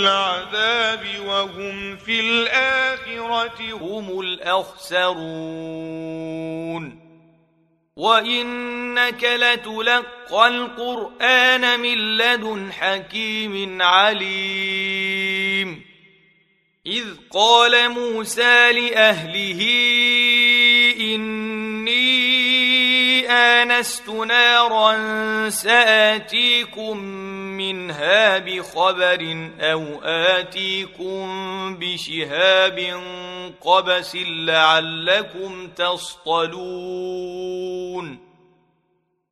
العذاب وهم في الآخرة هم الأخسرون. وإنك لتلقى القرآن من لدن حكيم عليم. إذ قال موسى لأهله آنست نارا سآتيكم منها بخبر أو آتيكم بشهاب قبس لعلكم تصطلون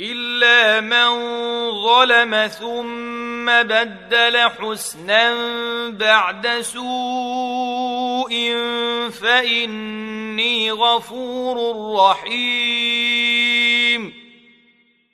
الا من ظلم ثم بدل حسنا بعد سوء فاني غفور رحيم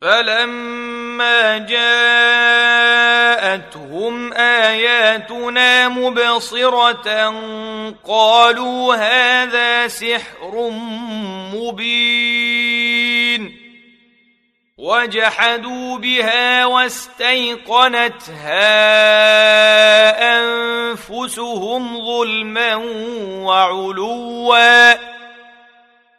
فلما جاءتهم اياتنا مبصره قالوا هذا سحر مبين وجحدوا بها واستيقنتها انفسهم ظلما وعلوا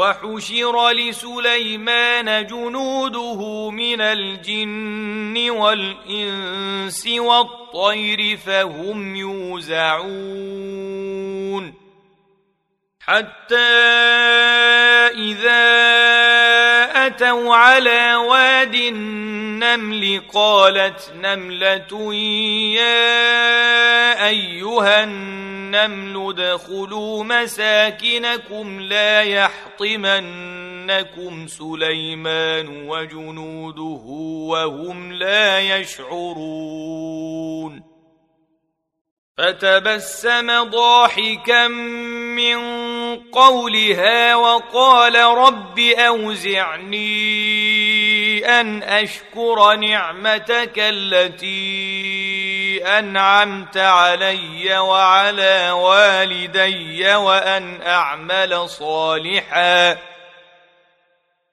وحشر لسليمان جنوده من الجن والإنس والطير فهم يوزعون حتى إذا اتوا على واد النمل قالت نمله يا النمل النمل ادخلوا مساكنكم لا يحطمنكم سليمان وجنوده وهم لا يشعرون فتبسم ضاحكا من قولها وقال رب أوزعني أن أشكر نعمتك التي أنعمت علي وعلى والدي وأن أعمل صالحا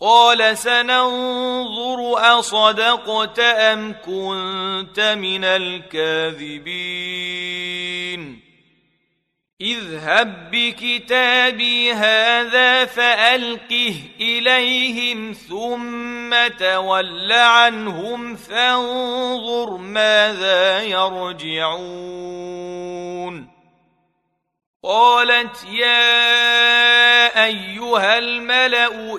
قال سننظر أصدقت أم كنت من الكاذبين. اذهب بكتابي هذا فألقه إليهم ثم تول عنهم فانظر ماذا يرجعون. قالت يا أيها الملأ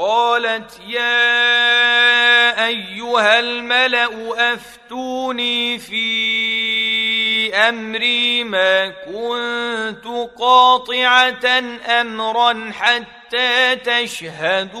قالت يا أيها الملأ أفتوني في أمري ما كنت قاطعة أمرا حتى تشهدون.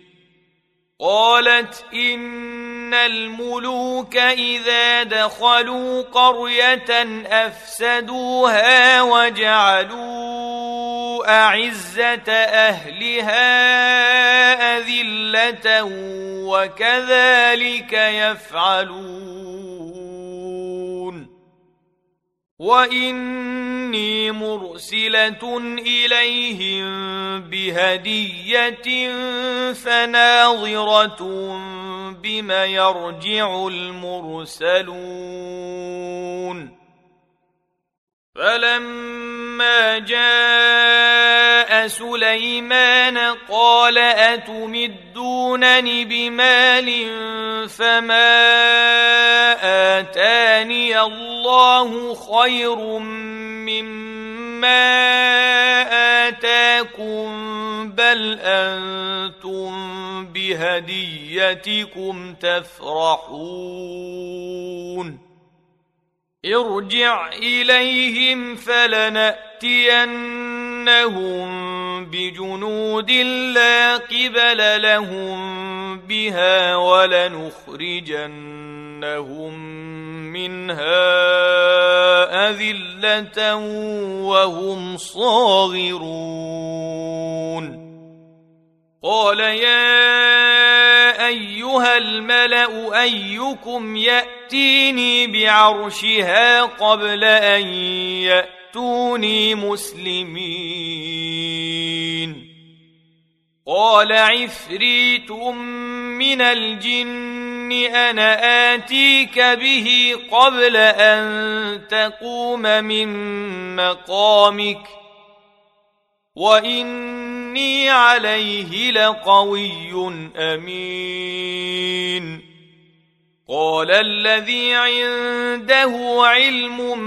قالت إن الملوك إذا دخلوا قرية أفسدوها وجعلوا أعزة أهلها أذلة وكذلك يفعلون. وإني مرسلة إليهم بهدية فناظرة بم يرجع المرسلون. فلما جاء سليمان قال أتمدونني بمال فما آتاني الله خير مما آتاكم بل أنتم بهديتكم تفرحون ارجع إليهم فلنأتينهم بجنود لا قبل لهم بها ولنخرجنهم منها أذلة وهم صاغرون قال يا ايها الملا ايكم ياتيني بعرشها قبل ان ياتوني مسلمين قال عفريت من الجن أنا اتيك به قبل ان تقوم من مقامك واني عليه لقوي أمين. قال الذي عنده علم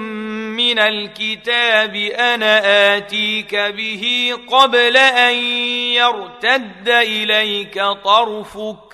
من الكتاب أنا آتيك به قبل أن يرتد إليك طرفك.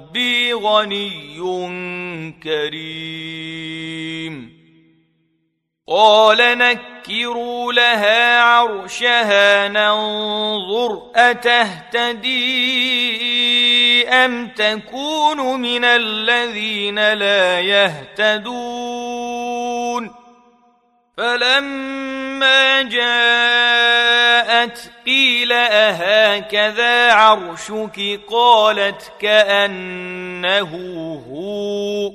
ربي غني كريم. قال نكروا لها عرشها ننظر أتهتدي أم تكون من الذين لا يهتدون. فلما جاءت أهكذا عرشك قالت كأنه هو.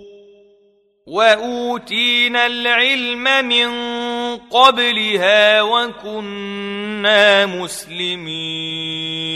وأوتينا العلم من قبلها وكنا مسلمين.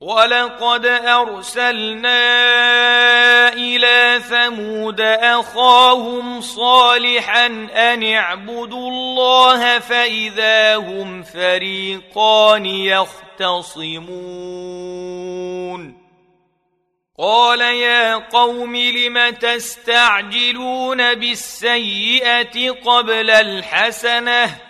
ولقد ارسلنا إلى ثمود اخاهم صالحا ان اعبدوا الله فاذا هم فريقان يختصمون قال يا قوم لم تستعجلون بالسيئه قبل الحسنه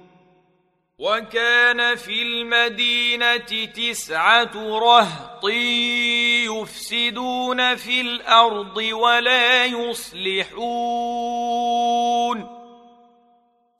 وكان في المدينة تسعة رهط يفسدون في الأرض ولا يصلحون.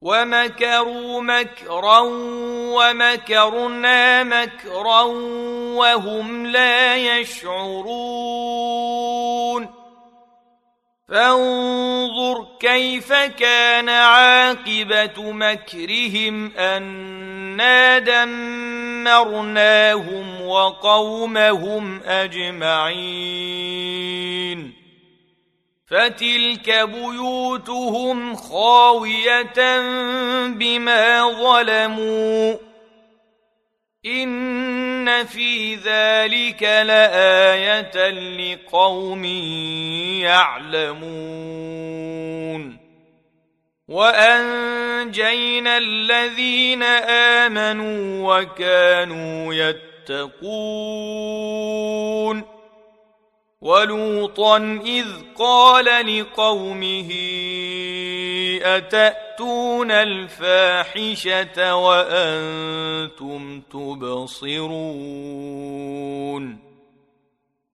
ومكروا مكرا ومكرنا مكرا وهم لا يشعرون. فانظر كيف كان عاقبة مكرهم أنا دمرناهم وقومهم أجمعين. فتلك بيوتهم خاوية بما ظلموا إن في ذلك لآية لقوم يعلمون وأنجينا الذين آمنوا وكانوا يتقون ولوطا إذ قال لقومه أتأتون الفاحشة وأنتم تبصرون؟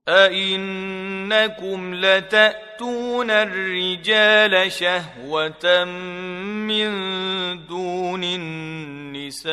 أئنكم لتأتون الرجال شهوة من دون النساء؟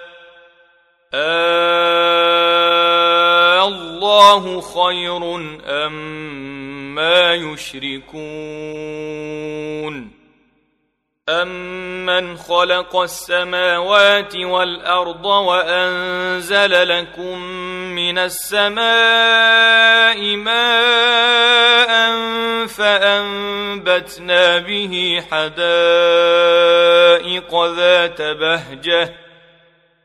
آه الله خير أم ما يشركون أمن خلق السماوات والأرض وأنزل لكم من السماء ماء فأنبتنا به حدائق ذات بهجة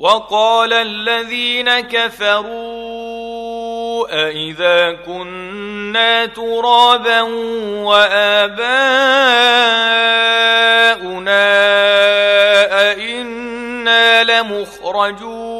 وقال الذين كفروا أإذا كنا ترابا وآباؤنا أئنا لمخرجون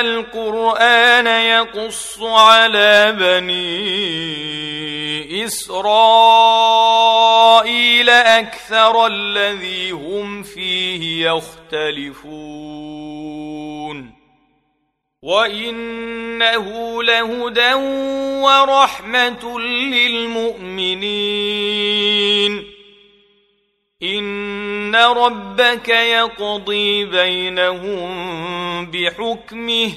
هذا القرآن يقص على بني إسرائيل أكثر الذي هم فيه يختلفون. وإنه لهدى ورحمة للمؤمنين. ان ربك يقضي بينهم بحكمه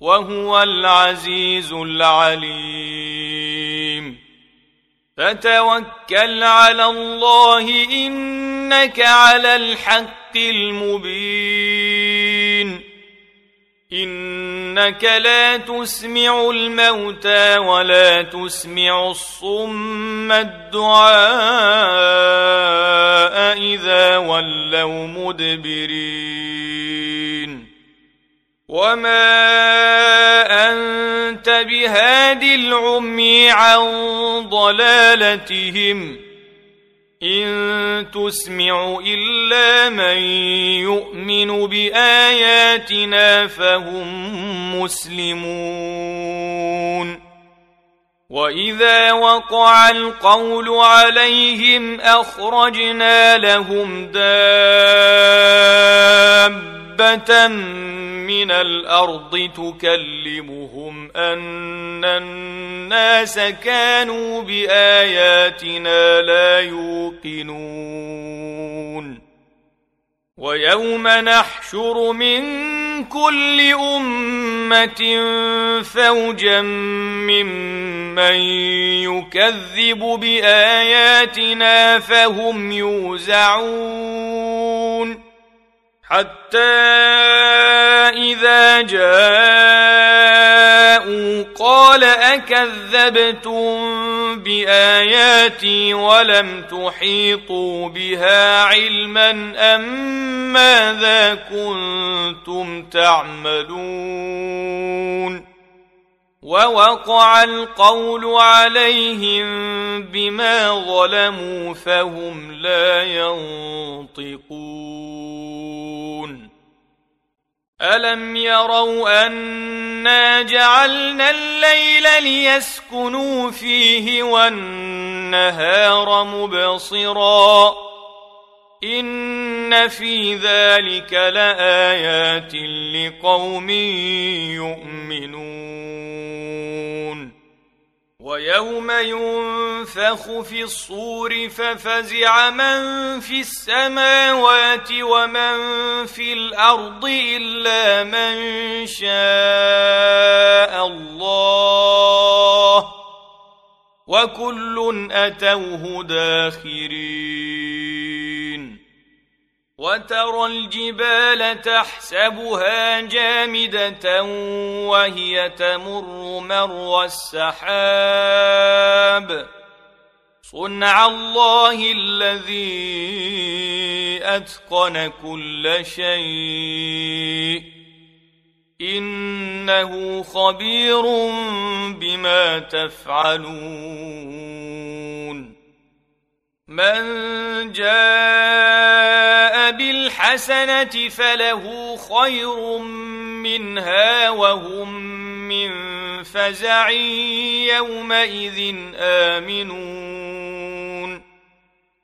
وهو العزيز العليم فتوكل على الله انك على الحق المبين انك لا تسمع الموتى ولا تسمع الصم الدعاء إذا ولوا مدبرين. وما انت بهاد العمي عن ضلالتهم. ان تسمع الا من يؤمن باياتنا فهم مسلمون. واذا وقع القول عليهم اخرجنا لهم دابه من الأرض تكلمهم ان الناس كانوا باياتنا لا يوقنون ويوم نحشر من كل أمة فوجا ممن يكذب بآياتنا فهم يوزعون. حتى إذا جاءوا قال أكذبتم بآياتي ولم تحيطوا بها علما أم ماذا كنتم تعملون ووقع القول عليهم بما ظلموا فهم لا ينطقون. ألم يروا أنا جعلنا الليل ليسكنوا فيه والنهار مبصرا ان في ذلك لايات لقوم يؤمنون ويوم ينفخ في الصور ففزع من في السماوات ومن في الأرض الا من شاء الله وكل أتوه داخرين وترى الجبال تحسبها جامدة وهي تمر مر السحاب صنع الله الذي أتقن كل شيء إنه خبير بما تفعلون. من جاء بالحسنة فله خير منها وهم من فزع يومئذ آمنون.